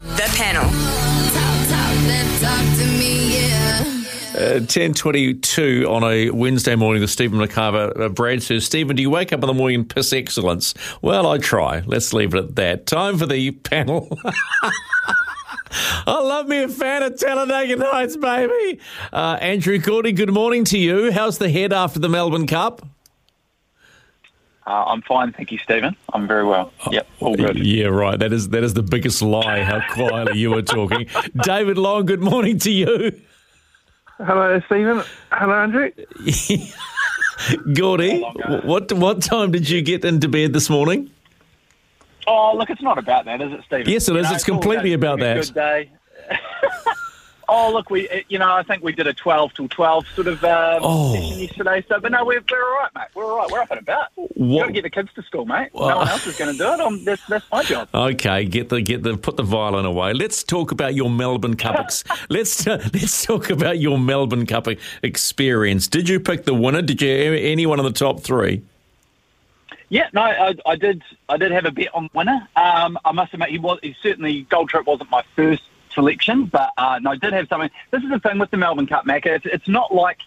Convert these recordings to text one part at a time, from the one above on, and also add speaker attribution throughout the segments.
Speaker 1: The panel.
Speaker 2: Uh, 10.22 on a Wednesday morning with Stephen McIvor. Uh, Brad says, Stephen, do you wake up in the morning piss excellence? Well, I try. Let's leave it at that. Time for the panel. I love me a fan of Talladega Nights, baby. Uh, Andrew Gourdie, good morning to you. How's the head after the Melbourne Cup?
Speaker 3: Uh, I'm fine, thank you, Stephen. I'm very well. Yep, all good.
Speaker 2: Yeah, right. That is that is the biggest lie. How quietly you were talking, David Long. Good morning to you.
Speaker 4: Hello, Stephen. Hello, Andrew.
Speaker 2: Gordy, what what time did you get into bed this morning?
Speaker 3: Oh, look, it's not about that, is it, Stephen?
Speaker 2: Yes, it
Speaker 3: You
Speaker 2: is.
Speaker 3: know,
Speaker 2: It's
Speaker 3: all
Speaker 2: completely about that.
Speaker 3: Good day. Oh, look, we, uh, you know, I think we did a 12 till 12 sort of um,
Speaker 2: Oh.
Speaker 3: session yesterday. So, but no, we're, we're all right, mate. We're all right. We're up and about.
Speaker 2: What-
Speaker 3: Got to get the kids to school, mate.
Speaker 2: Well-
Speaker 3: no one else is going to do it. Um, that's, that's my job.
Speaker 2: Okay, get the get the put the violin away. Let's talk about your Melbourne Cup. Ex- let's uh, let's talk about your Melbourne Cup experience. Did you pick the winner? Did you anyone in the top three?
Speaker 3: Yeah, no, I, I did. I did have a bet on winner. Um, I must admit, he was he certainly Gold Trip wasn't my first selection, but uh, no, I did have something. This is the thing with the Melbourne Cup, Mac. It's, it's not like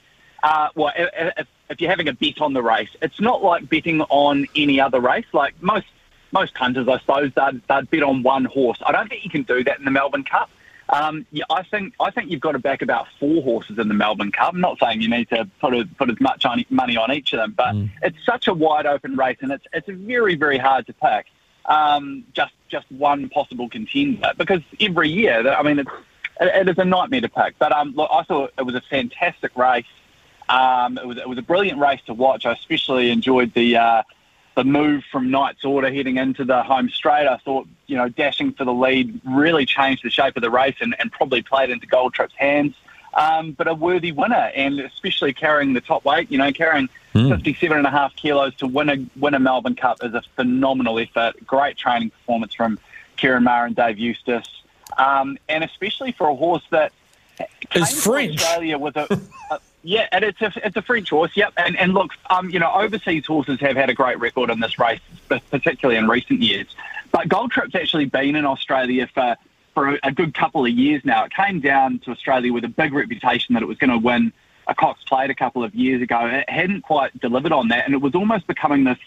Speaker 3: uh, well, if, if, you're having a bet on the race, it's not like betting on any other race. Like most most punters, I suppose, they'd, they'd bet on one horse. I don't think you can do that in the Melbourne Cup. Um, yeah, I think I think you've got to back about four horses in the Melbourne Cup. I'm not saying you need to put a, put as much on, money on each of them, but it's such a wide open race, and it's it's very very hard to pick um, just just one possible contender because every year, I mean, it's, it, it is a nightmare to pick. But um, look, I thought it was a fantastic race. Um, it was it was a brilliant race to watch. I especially enjoyed the uh, the move from Knight's Order heading into the home straight. I thought you know dashing for the lead really changed the shape of the race and, and probably played into Gold Trip's hands. Um, but a worthy winner, and especially carrying the top weight, you know, carrying
Speaker 2: Hmm.
Speaker 3: 57 and a half kilos to win a win a Melbourne Cup is a phenomenal effort. Great training performance from Ciaron Maher and Dave Eustace, um, and especially for a horse that came
Speaker 2: Is French.
Speaker 3: Australia with a, a yeah, and it's a it's a French horse. Yep, and and look, um, you know, overseas horses have had a great record in this race, particularly in recent years. But Gold Trip's actually been in Australia for for a, a good couple of years now. It came down to Australia with a big reputation that it was going to win a Cox Plate a couple of years ago. It hadn't quite delivered on that, and it was almost becoming this.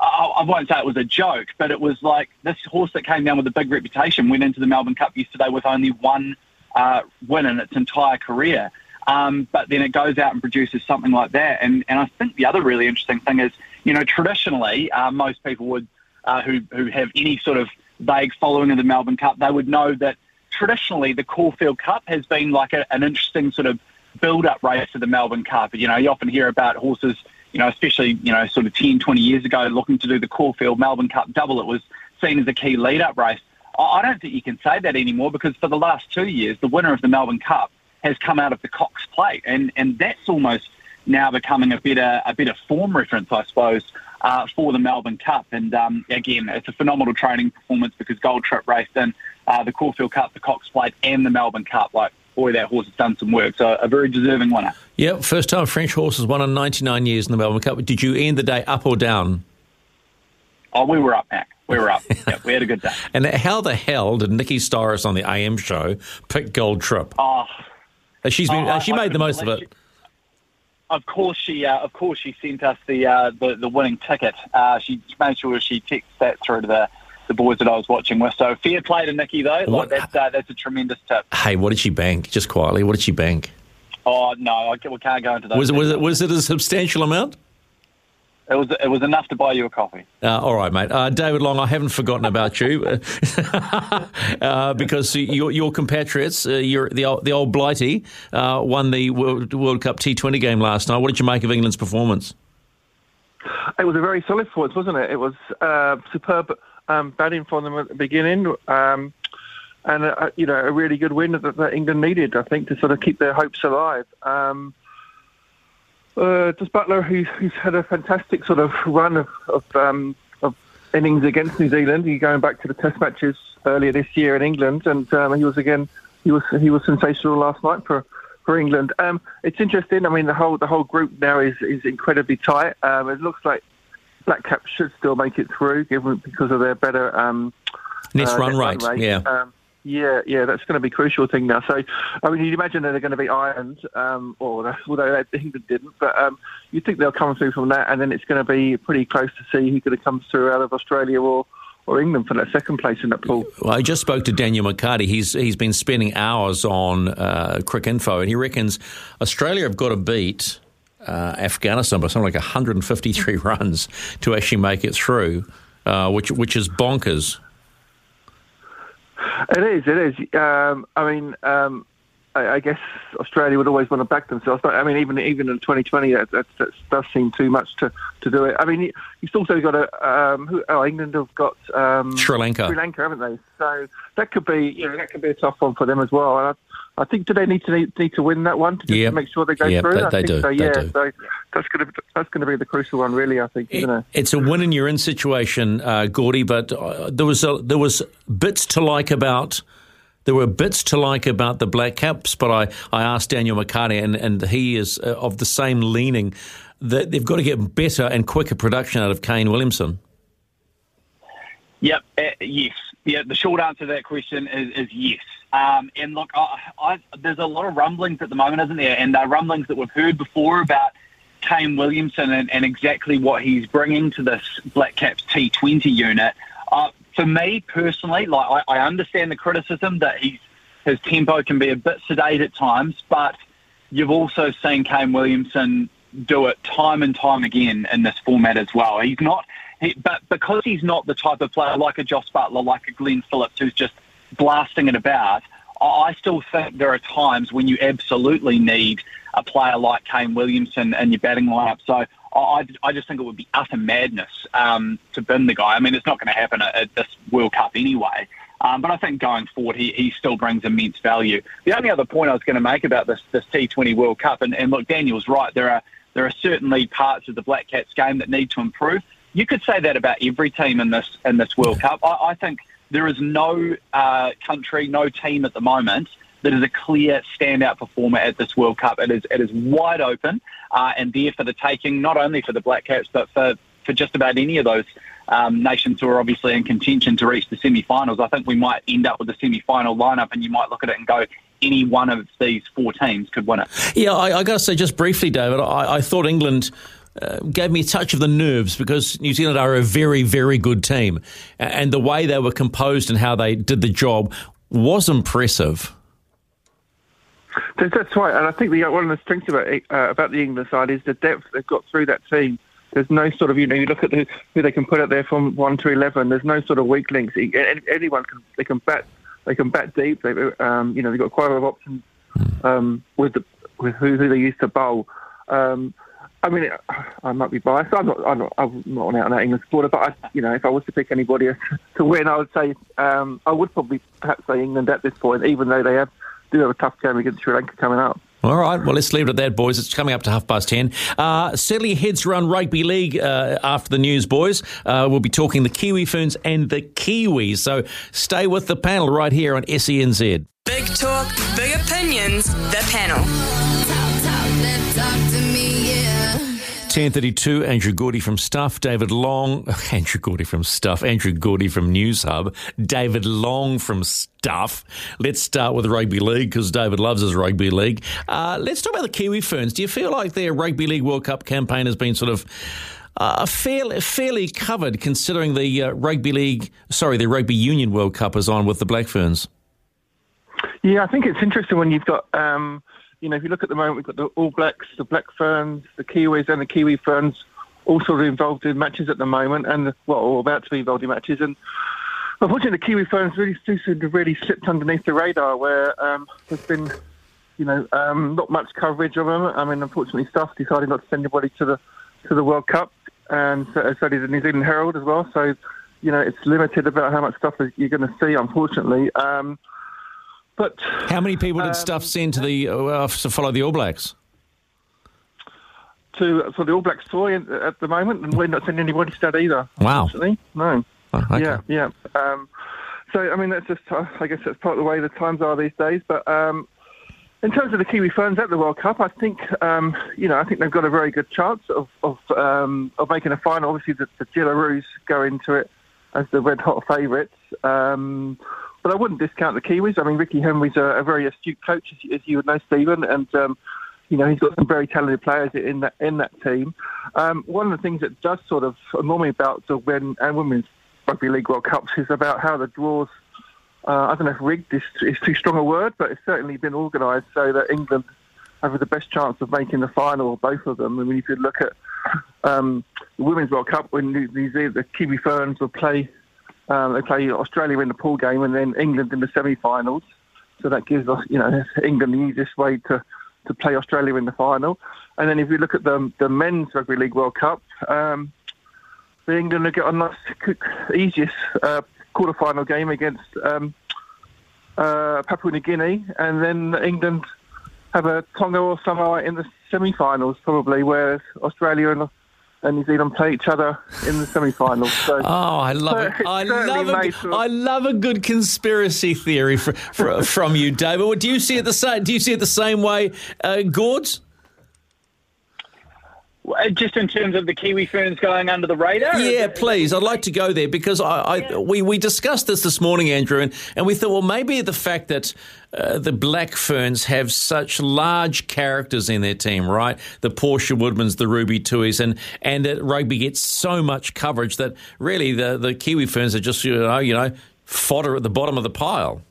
Speaker 3: I won't say it was a joke, but it was like this horse that came down with a big reputation went into the Melbourne Cup yesterday with only one uh, win in its entire career. Um, but then it goes out and produces something like that. And, and I think the other really interesting thing is, you know, traditionally, uh, most people would, uh, who, who have any sort of vague following of the Melbourne Cup, they would know that traditionally the Caulfield Cup has been like a, an interesting sort of build-up race to the Melbourne Cup. You know, you often hear about horses, you know, especially, you know, sort of 10, 20 years ago looking to do the Caulfield Melbourne Cup double. It was seen as a key lead-up race. I don't think you can say that anymore because for the last two years, the winner of the Melbourne Cup has come out of the Cox Plate, and and that's almost now becoming a better a better form reference, I suppose, uh, for the Melbourne Cup. And um, again, it's a phenomenal training performance because Gold Trip raced in uh, the Caulfield Cup, the Cox Plate, and the Melbourne Cup. Like, boy, that horse has done some work. So a very deserving winner.
Speaker 2: Yeah, first time French horse has won in 99 years in the Melbourne Cup. Did you end the day up or down?
Speaker 3: Oh, we were up, Mac. We were up. yeah, we had a good day.
Speaker 2: And how the hell did Nikki Styris on the AM show pick Gold Trip?
Speaker 3: Oh,
Speaker 2: She's been,
Speaker 3: Oh,
Speaker 2: she
Speaker 3: I
Speaker 2: made the most of it.
Speaker 3: Of course, she uh, of course she sent us the uh, the, the winning ticket. Uh, she made sure she texted that through to the, the boys that I was watching with. So fair play to Nikki though.
Speaker 2: What-
Speaker 3: Like, that's uh, that's a tremendous tip.
Speaker 2: Hey, what did she bank? Just quietly, what did she bank?
Speaker 3: Oh no, I, we can't go into those.
Speaker 2: Was it, was it was it a substantial amount?
Speaker 3: It was it was enough to buy you a coffee.
Speaker 2: Uh, all right, mate. Uh, David Long, I haven't forgotten about you uh, because your, your compatriots, uh, the old, the old Blighty, uh, won the World, World Cup T20 game last night. What did you make of England's performance?
Speaker 4: It was a very solid performance, wasn't it? It was uh, superb um, batting for them at the beginning. Um, and you know a really good win that, that, England needed, I think, to sort of keep their hopes alive. Um, uh, Jos Buttler, who's, who's, had a fantastic sort of run of, of, um, of, innings against New Zealand. He's going back to the Test matches earlier this year in England, and um, he was again he was he was sensational last night for for England. Um, it's interesting. I mean, the whole the whole group now is is incredibly tight. Um, it looks like Black Caps should still make it through, given because of their better um,
Speaker 2: uh, run, rate. run rate. Yeah.
Speaker 4: Um, yeah, yeah, that's going to be a crucial thing now. So, I mean, you'd imagine that they're going to be ironed, um, or although England didn't, but um, you think they'll come through from that, and then it's going to be pretty close to see who's going to come through out of Australia or or England for that second place in that pool.
Speaker 2: Well, I just spoke to Daniel McCarty. He's he's been spending hours on uh, Cricinfo, and he reckons Australia have got to beat uh, Afghanistan by something like 153 runs to actually make it through, uh, which which is bonkers.
Speaker 4: It is. It is. Um, I mean, um, I, I, guess Australia would always want to back themselves. But I mean, even even in 2020, that, that, that does seem too much to, to do it. I mean, you've also got a um, who, oh, England have got um,
Speaker 2: Sri Lanka,
Speaker 4: Sri Lanka, haven't they? So that could be you know that could be a tough one for them as well. And I, I think do they need to need, need to win that one to, just yep. to make sure they go through?
Speaker 2: They, I they do.
Speaker 4: So,
Speaker 2: yeah,
Speaker 4: they do. so that's going to that's going to be the crucial one, really. I think, it, isn't it?
Speaker 2: It's a win and you're in situation, uh, Gordy. But uh, there was a, there was bits to like about. There were bits to like about the Black Caps, but I, I asked Daniel McCarty, and, and he is uh, of the same leaning that they've got to get better and quicker production out of Kane Williamson.
Speaker 3: Yep, uh, yes. Yeah, the short answer to that question is, is yes. Um, and look, I, I, there's a lot of rumblings at the moment, isn't there? And there are rumblings that we've heard before about Kane Williamson and, and exactly what he's bringing to this Black Caps T20 unit. Uh, for me personally, like I, I understand the criticism that he's his tempo can be a bit sedate at times, but you've also seen Kane Williamson do it time and time again in this format as well. He's not, he, but because he's not the type of player like a Jos Buttler, like a Glenn Phillips, who's just blasting it about, I still think there are times when you absolutely need a player like Kane Williamson in your batting lineup. So I, I just think it would be utter madness um, to bin the guy. I mean, it's not going to happen at, at, this World Cup anyway. Um, but I think going forward, he, he still brings immense value. The only other point I was going to make about this this T20 World Cup, and, and look, Daniel's right. There are there are certainly parts of the Black Caps game that need to improve. You could say that about every team in this in this World Cup. I, I think there is no uh, country, no team at the moment that is a clear standout performer at this World Cup. It is it is wide open uh, and there for the taking, not only for the Black Caps but for for just about any of those um, nations who are obviously in contention to reach the semi-finals. I think we might end up with a semi-final lineup, and you might look at it and go, any one of these four teams could win it.
Speaker 2: Yeah, I, I got to say, just briefly, David, I, I thought England. Uh, gave me a touch of the nerves because New Zealand are a very, very good team. And the way they were composed and how they did the job was impressive.
Speaker 4: That's right, and I think the, one of the strengths about uh, about the England side is the depth they've got through that team. There's no sort of you know you look at the, who they can put out there from one to eleven. There's no sort of weak links. Anyone can they can bat they can bat deep. They um, you know they've got quite a lot of options um, with the, with who, who they used to bowl. Um, I mean, I might be biased. I'm not. I'm not. I'm not an out and out England supporter, but I, you know, if I was to pick anybody to win, I would say um, I would probably perhaps say England at this point, even though they have do have a tough game against Sri Lanka coming up.
Speaker 2: All right, well, let's leave it at that, boys. It's coming up to half past ten. Uh, Sedley heads around rugby league uh, after the news, boys. Uh, we'll be talking the Kiwi Ferns and the Kiwis. So stay with the panel right here on SENZ.
Speaker 1: Big talk, big opinions, the panel. Talk, talk,
Speaker 2: talk 1032, Andrew Gourdie from Stuff, David Long, Andrew Gourdie from Stuff, Andrew Gourdie from Newshub, David Long from Stuff. Let's start with Rugby League because David loves his Rugby League. Uh, let's talk about the Kiwi Ferns. Do you feel like their Rugby League World Cup campaign has been sort of uh, fairly, fairly covered considering the uh, Rugby League, sorry, the Rugby Union World Cup is on with the Black Ferns?
Speaker 4: Yeah, I think it's interesting when you've got. Um, you know, if you look at the moment, we've got the All Blacks, the Black Ferns, the Kiwis, and the Kiwi Ferns all sort of involved in matches at the moment, and well, about to be involved in matches. And unfortunately, the Kiwi Ferns really seem to really slipped underneath the radar, where um, there's been, you know, um, not much coverage of them. I mean, unfortunately, Stuff decided not to send anybody to the to the World Cup, and so, so did the New Zealand Herald as well. So, you know, it's limited about how much stuff you're going to see, unfortunately. Um, but
Speaker 2: how many people did um, Stuff send to the uh, to follow the All Blacks?
Speaker 4: To for the All Blacks tour at the moment, and we're not sending anybody to that either.
Speaker 2: Wow.
Speaker 4: No.
Speaker 2: Oh, okay.
Speaker 4: Yeah, yeah. Um, so I mean, that's just uh, I guess that's part of the way the times are these days. But um, in terms of the Kiwi Ferns at the World Cup, I think um, you know I think they've got a very good chance of of, um, of making a final. Obviously, the, the Jillaroos go into it as the red hot favourites. Um, but I wouldn't discount the Kiwis. I mean, Ricky Henry's a, a very astute coach, as, as, you would know, Stephen, and um, you know he's got some very talented players in that in that team. Um, one of the things that does sort of annoy me about the when and women's rugby league World Cups is about how the draws. Uh, I don't know if rigged is, is too strong a word, but it's certainly been organised so that England have the best chance of making the final, both of them. I mean, if you look at um, the Women's World Cup, when New Zealand, the Kiwi Ferns will play um, they play Australia in the pool game and then England in the semi-finals. So that gives us, you know, England the easiest way to, to play Australia in the final. And then if you look at the the men's rugby league World Cup, um, England will get a nice, easiest uh, quarter-final game against um, uh, Papua New Guinea, and then England have a Tonga or Samoa in the semi-finals probably, whereas Australia and and New Zealand play each other in the semi-finals. So,
Speaker 2: oh, I love so it! I love a, I love a good conspiracy theory for, for, from you, David. Do you see it the same? Do you see it the same way, uh, Gords?
Speaker 3: Uh, just in terms of the Kiwi ferns going under the radar?
Speaker 2: Yeah, please. I'd like to go there because I, I yeah. we, we discussed this this morning, Andrew, and, and we thought, well, maybe the fact that uh, the Black Ferns have such large characters in their team, right? The Portia Woodmans, the Ruby Tuis, and and rugby gets so much coverage that really the, the Kiwi Ferns are just, you know, you know, fodder at the bottom of the pile.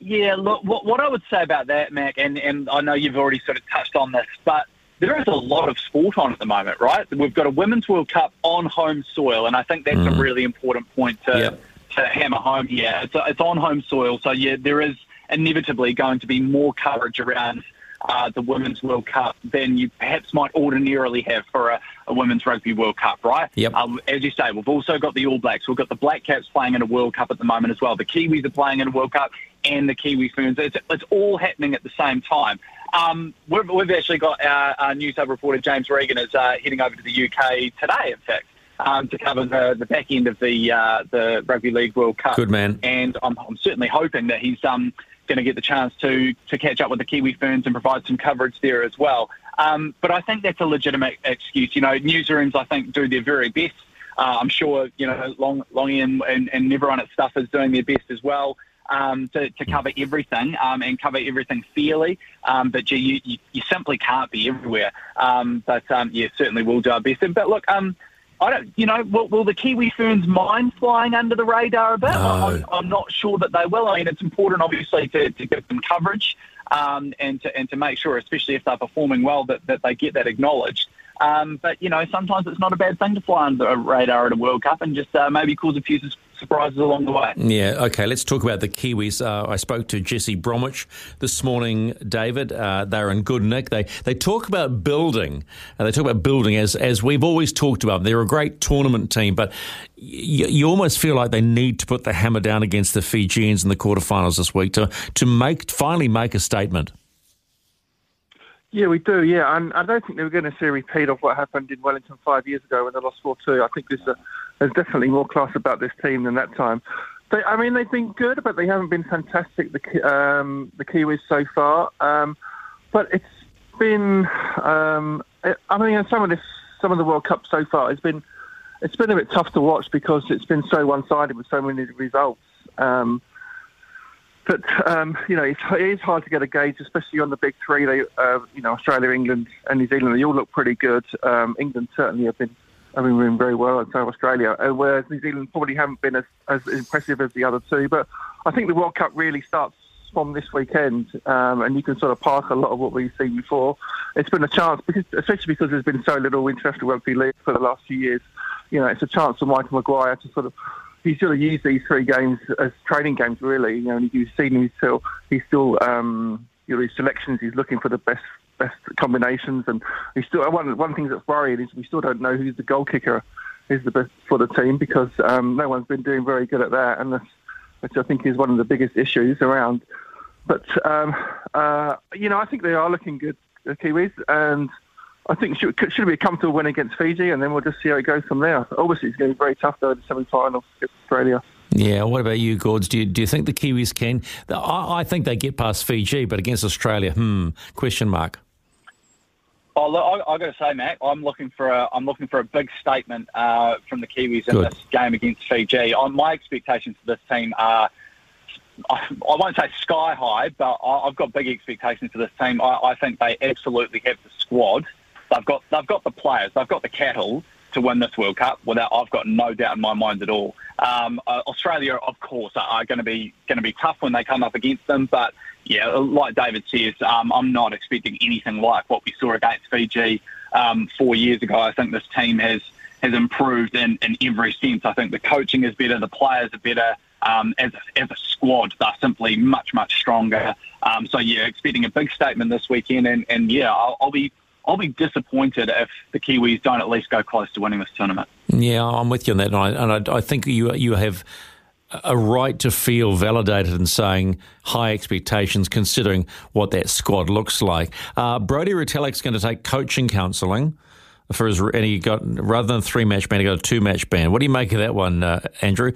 Speaker 3: Yeah, look, what, what I would say about that, Mac, and, and I know you've already sort of touched on this, but – there is a lot of sport on at the moment, right? We've got a Women's World Cup on home soil, and I think that's mm. a really important point to, yep. to hammer home here. It's, it's on home soil, so yeah, there is inevitably going to be more coverage around uh, the Women's World Cup than you perhaps might ordinarily have for a, a Women's Rugby World Cup, right?
Speaker 2: Yep.
Speaker 3: Um, as you say, we've also got the All Blacks. We've got the Black Caps playing in a World Cup at the moment as well. The Kiwis are playing in a World Cup and the Kiwi Ferns. It's, it's all happening at the same time. Um, we've, we've, actually got our, our Newshub reporter James Regan is uh, heading over to the UK today, in fact, um, to cover the, the back end of the uh, the Rugby League World Cup.
Speaker 2: Good man.
Speaker 3: And I'm, I'm certainly hoping that he's um, going to get the chance to to catch up with the Kiwi Ferns and provide some coverage there as well. Um, but I think that's a legitimate excuse. You know, newsrooms I think do their very best. Uh, I'm sure you know Long Longy and, and, and everyone at Stuff is doing their best as well um, to, to cover everything um, and cover everything fairly. Um, but you, you, you, simply can't be everywhere. Um, but um, yeah, certainly we'll do our best. But look, um, I don't, you know, will, will, the Kiwi Ferns mind flying under the radar a bit? No. I'm, I'm, not sure that they will. I mean, it's important, obviously, to, to give them coverage um, and to and to make sure, especially if they're performing well, that, that they get that acknowledged. Um, but you know, sometimes it's not a bad thing to fly under a radar at a World Cup and just uh, maybe cause a few surprises along the way.
Speaker 2: Yeah, okay, let's talk about the Kiwis. Uh, I spoke to Jesse Bromwich this morning, David. Uh, they're in good nick. They they talk about building. Uh, they talk about building as as we've always talked about. They're a great tournament team, but you, you almost feel like they need to put the hammer down against the Fijians in the quarterfinals this week to to make finally make a statement.
Speaker 4: Yeah, we do. Yeah, and I don't think they were going to see a repeat of what happened in Wellington five years ago when they lost four two. I think there's, a, there's definitely more class about this team than that time. They, I mean, they've been good, but they haven't been fantastic. The um, the Kiwis so far, um, but it's been. Um, I mean, some of this, some of the World Cup so far, it's been it's been a bit tough to watch because it's been so one sided with so many results. Um, but um, you know, it's, it is hard to get a gauge, especially on the big three. They, uh, you know, Australia, England, and New Zealand. They all look pretty good. Um, England certainly have been, have been doing very well, and so Australia. Uh, whereas New Zealand probably haven't been as, as impressive as the other two. But I think the World Cup really starts from this weekend, um, and you can sort of park a lot of what we've seen before. It's been a chance, because, especially because there's been so little international rugby league for the last few years. You know, it's a chance for Michael Maguire to sort of he's sort of used these three games as training games, really. You know, and you've seen him still, he's still, um, you know, his selections, he's looking for the best best combinations, and he still one one thing that's worrying is we still don't know who's the goal kicker is the best for the team because um, no one's been doing very good at that, and that's, which I think is one of the biggest issues around. But um, uh, you know, I think they are looking good, the Kiwis, and I think should should be a comfortable win against Fiji, and then we'll just see how it goes from there. Obviously, it's going to be very tough though in the semi-final against Australia.
Speaker 2: Yeah, what about you, Gords? Do you, do you think the Kiwis can? I, I think they get past Fiji, but against Australia, hmm, question mark.
Speaker 3: Oh, look, I, I got to say, Matt, I'm looking for a I'm looking for a big statement uh, from the Kiwis in this game against Fiji. On my expectations for this team are. I I won't say sky high, but I- I've got big expectations for this team. I, I think they absolutely have the squad. They've got they've got the players. They've got the cattle to win this World Cup. Without I've got no doubt in my mind at all. Um, uh, Australia, of course, are, are going to be going to be tough when they come up against them. But yeah, like David says, um, I'm not expecting anything like what we saw against Fiji um, four years ago. I think this team has has improved in, in every sense. I think the coaching is better, the players are better. Um, as, a, as a squad, they're simply much, much stronger. Um, so, yeah, expecting a big statement this weekend. And, and yeah, I'll, I'll be I'll be disappointed if the Kiwis don't at least go close to winning this tournament.
Speaker 2: Yeah, I'm with you on that, and I, and I, I think you you have a right to feel validated in saying high expectations, considering what that squad looks like. Uh, Brodie Retallick's going to take coaching counselling for his, and he got rather than a three match ban, he got a two match ban. What do you make of that one, uh, Andrew?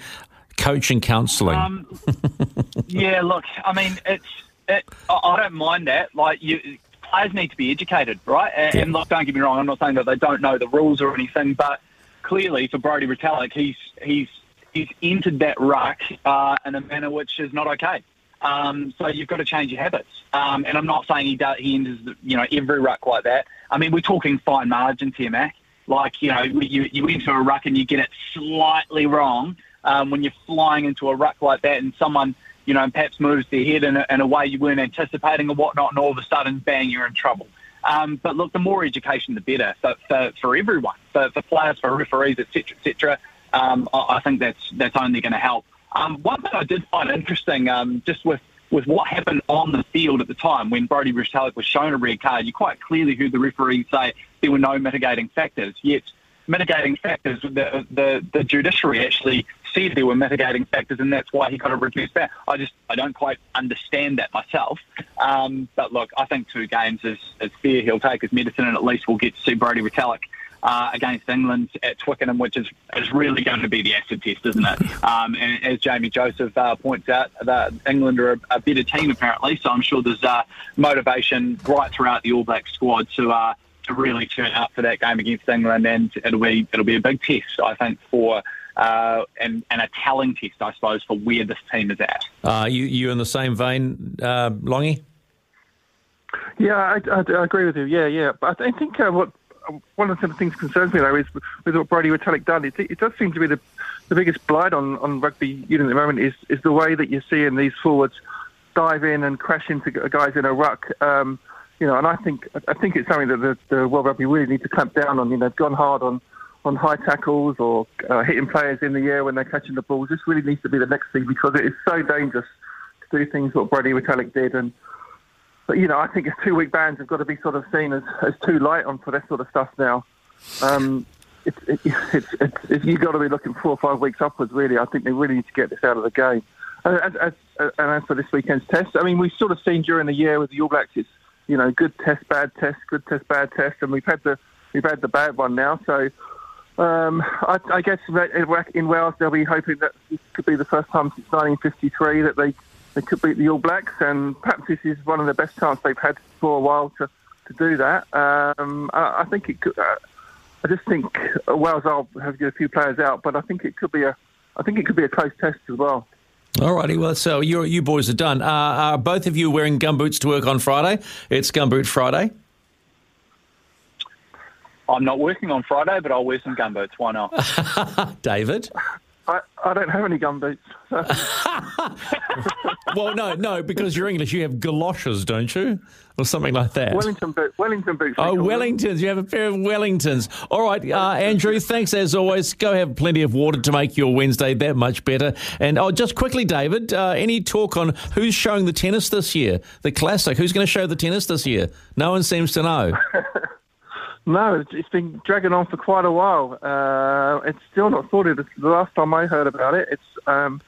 Speaker 2: Coaching counselling.
Speaker 3: Um, yeah, look, I mean, it's it, I I don't mind that. Like, you players need to be educated, right? And, and look, don't get me wrong, I'm not saying that they don't know the rules or anything, but clearly for Brodie Retallick, he's he's he's entered that ruck uh, in a manner which is not okay. Um, so you've got to change your habits. Um, and I'm not saying he does, he enters the, you know every ruck like that. I mean, we're talking fine margins here, Mac. Like you know, you you enter a ruck and you get it slightly wrong um, when you're flying into a ruck like that, and someone you know and perhaps moves their head in a, in a way you weren't anticipating or whatnot, and all of a sudden, bang, you're in trouble. Um, but look, the more education, the better for, for, for everyone, for, for players, for referees, etc., etc. Um, I, I think that's that's only going to help. Um, one thing I did find interesting, um, just with with what happened on the field at the time when Brodie Retallick was shown a red card, you quite clearly heard the referee say there were no mitigating factors. Yet mitigating factors, the the, the judiciary actually said there were mitigating factors, and that's why he got a reduced ban. I just I don't quite understand that myself. Um, but look, I think two games is, is fair. He'll take his medicine, and at least we'll get to see Brodie Retallick uh, against England at Twickenham, which is, is really going to be the acid test, isn't it? Um, and as Jamie Joseph uh, points out, that England are a, a better team apparently, so I'm sure there's uh, motivation right throughout the All Black squad to uh, to really turn up for that game against England, and it'll be it'll be a big test, I think, for. Uh, and, and a telling test, I suppose, for where this team is at.
Speaker 2: Uh, you you in the same vein, uh, Longy?
Speaker 4: Yeah, I, I, I agree with you. Yeah, yeah. But I think uh, what one of the things that concerns me though is with what Brodie Retallick done. It, it does seem to be the the biggest blight on, on rugby union at the moment is is the way that you're seeing these forwards dive in and crash into guys in a ruck. Um, you know, and I think I think it's something that the, the World Rugby really need to clamp down on. You know, they've gone hard on on high tackles or uh, hitting players in the air when they're catching the balls. This really needs to be the next thing because it is so dangerous to do things what Brodie Retallick did and. But you know, I think two week bans have got to be sort of seen as, as too light on for that sort of stuff now. Um, it's, it, you've got to be looking four or five weeks upwards, really. I think they really need to get this out of the game. And as, as, and as for this weekend's test, I mean, we've sort of seen during the year with the All Blacks, it's you know, good test, bad test, good test, bad test, and we've had the we've had the bad one now. So um, I, I guess in Wales they'll be hoping that this could be the first time since 1953 that they they could beat the All Blacks, and perhaps this is one of the best chances they've had for a while to, to do that. Um, I, I think it could. Uh, I just think Wales will have a few players out, but I think it could be a. I think it could be a close test as well.
Speaker 2: All righty, well, so you you boys are done. Uh, are both of you wearing gumboots to work on Friday? It's Gumboot Friday.
Speaker 3: I'm not working on Friday, but I'll wear some gumboots. Why not?
Speaker 2: David?
Speaker 4: I, I don't have any gumboots.
Speaker 2: well, no, no, because you're English. You have galoshes, don't you, or something like that?
Speaker 4: Wellington, boot, Wellington boots.
Speaker 2: Oh, Wellingtons. You have a pair of Wellingtons. All right, uh, Andrew, thanks as always. Go have plenty of water to make your Wednesday that much better. And oh, just quickly, David, uh, any talk on who's showing the tennis this year? The classic. Who's going to show the tennis this year? No one seems to know.
Speaker 4: No, it's been dragging on for quite a while. Uh, it's still not sorted. It's the last time I heard about it, it's um,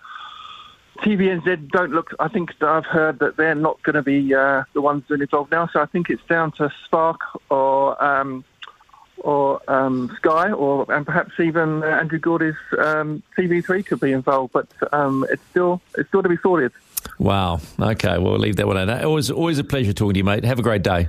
Speaker 4: TVNZ don't look. I think I've heard that they're not going to be uh, the ones doing involved now. So I think it's down to Spark or um, or um, Sky, or and perhaps even Andrew Gourdie's um, TV3 could be involved. But um, it's still it's still to be sorted.
Speaker 2: Wow. Okay, well, we'll leave that one out. Always, always a pleasure talking to you, mate. Have a great day.